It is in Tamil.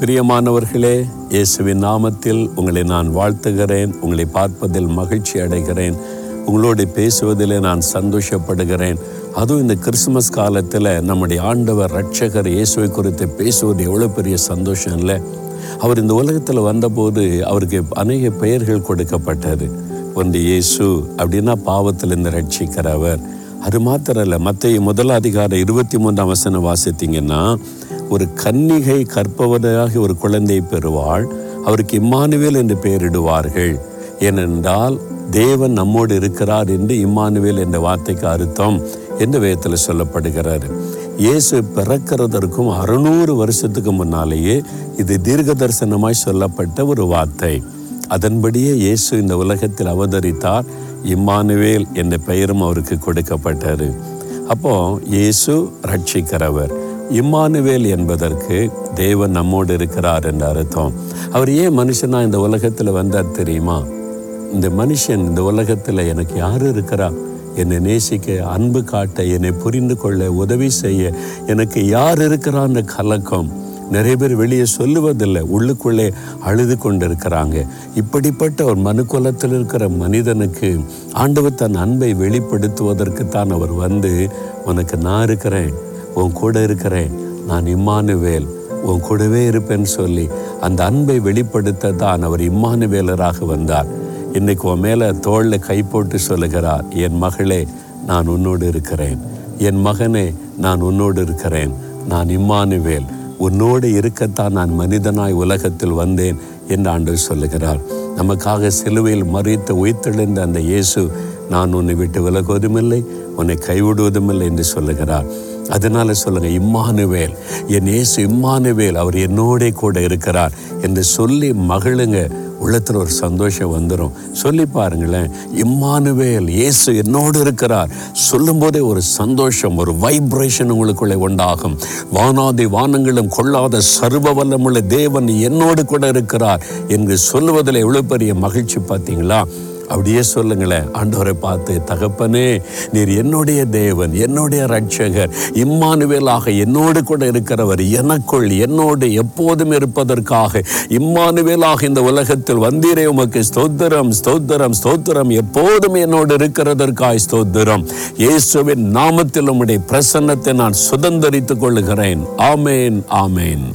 பிரியமானவர்களே இயேசுவின் நாமத்தில் உங்களை நான் வாழ்த்துகிறேன் உங்களை பார்ப்பதில் மகிழ்ச்சி அடைகிறேன் உங்களோடு பேசுவதிலே நான் சந்தோஷப்படுகிறேன். அதுவும் இந்த கிறிஸ்துமஸ் காலத்தில் நம்முடைய ஆண்டவர் ரட்சகர் இயேசுவை குறித்து பேசுவது எவ்வளோ பெரிய சந்தோஷம் இல்லை. அவர் இந்த உலகத்தில் வந்தபோது அவருக்கு அநேக பெயர்கள் கொடுக்கப்பட்டது. ஒன்று இயேசு அப்படின்னா பாவத்திலிருந்து ரட்சிக்கிறவர் அது மாத்திரம் இல்லை மற்ற முதல் அதிகாரம் இருபத்தி மூன்றாம் வசனம் வாசித்தீங்கன்னா ஒரு கன்னிகை கற்பவதாக ஒரு குழந்தை பெறுவாள். அவருக்கு இம்மானுவேல் என்று பெயரிடுவார்கள். ஏனென்றால் தேவன் நம்மோடு இருக்கிறார் என்று இம்மானுவேல் என்ற வார்த்தைக்கு அர்த்தம் என்று வேதத்தில் சொல்லப்படுகிறார் இயேசு பிறக்கிறதற்கும் அறுநூறு வருஷத்துக்கு முன்னாலேயே இது தீர்க்க தரிசனமாய் சொல்லப்பட்ட ஒரு வார்த்தை. அதன்படியே இயேசு இந்த உலகத்தில் அவதரித்தார். இம்மானுவேல் என்ற பெயரும் அவருக்கு கொடுக்கப்பட்டது. அப்போ இயேசு ரட்சிக்கிறவர். இம்மானுவேல் என்பதற்கு தேவன் நம்மோடு இருக்கிறார் என்ற அர்த்தம். அவர் ஏன் மனுஷனா இந்த உலகத்தில் வந்தார் தெரியுமா? இந்த மனுஷன் இந்த உலகத்தில் எனக்கு யார் இருக்கிறா? என்னை நேசிக்க அன்பு காட்ட என்னை புரிந்து கொள்ள உதவி செய்ய எனக்கு யார் இருக்கிறான்னு கலக்கம். நிறைய பேர் வெளியே சொல்லுவதில்லை உள்ளுக்குள்ளே அழுது கொண்டு இருக்கிறாங்க இப்படிப்பட்ட ஒரு மனுக்குலத்தில் இருக்கிற மனிதனுக்கு ஆண்டவர் தன் அன்பை வெளிப்படுத்துவதற்கு தான் அவர் வந்து உனக்கு நான் இருக்கிறேன். உன் கூட இருக்கிறேன் நான் இம்மானுவேல் உன் கூடவே இருப்பேன்னு சொல்லி அந்த அன்பை வெளிப்படுத்த தான் அவர் இம்மானுவேலராக வந்தார். இன்னைக்கு உன் மேலே தோளில் கை போட்டு சொல்லுகிறார் என் மகளே நான் உன்னோடு இருக்கிறேன். என் மகனே நான் உன்னோடு இருக்கிறேன். நான் இம்மானுவேல். உன்னோடு இருக்கத்தான் நான் மனிதனாய் உலகத்தில் வந்தேன் என்று ஆண்டவர் சொல்லுகிறார். நமக்காக சிலுவையில் மறித்து உயிர்த்தெழுந்த அந்த இயேசு நான் உன்னை விட்டு விலகுவதுமில்லை உன்னை கைவிடுவதுமில்லை என்று சொல்லுகிறார். அதனால சொல்லுங்க இம்மானுவேல் என் இயேசு இம்மானுவேல் அவர் என்னோட கூட இருக்கிறார் என்று சொல்லி மகிழுங்க. உள்ளத்தில் ஒரு சந்தோஷம் வந்துடும் சொல்லி பாருங்களேன் இம்மானுவேல் இயேசு என்னோடு இருக்கிறார். சொல்லும்போதே ஒரு சந்தோஷம் ஒரு வைப்ரேஷன் உங்களுக்குள்ளே உண்டாகும். வானாதி வானங்களும் கொள்ளாத சர்வ வல்லமுள்ள தேவன் என்னோடு கூட இருக்கிறார் என்று சொல்லுவதில் எவ்வளோ பெரிய மகிழ்ச்சி பார்த்தீங்களா? அப்படியே சொல்லுங்களேன். ஆண்டவரை பார்த்து தகப்பனே நீர் என்னுடைய தேவன் என்னுடைய ரட்சகர் இம்மானுவேலாக என்னோடு கூட இருக்கிறவர் எனக்குள் என்னோடு எப்போதும் இருப்பதற்காக இம்மானுவேலாக இந்த உலகத்தில் வந்தீரே உமக்கு ஸ்தோத்திரம் ஸ்தோத்திரம் ஸ்தோத்திரம் எப்போதும் என்னோடு இருக்கிறதற்காய் ஸ்தோத்திரம். இயேசுவின் நாமத்தில் உம்முடைய பிரசன்னத்தை நான் சுதந்தரித்துக் கொள்ளுகிறேன். ஆமேன் ஆமேன்.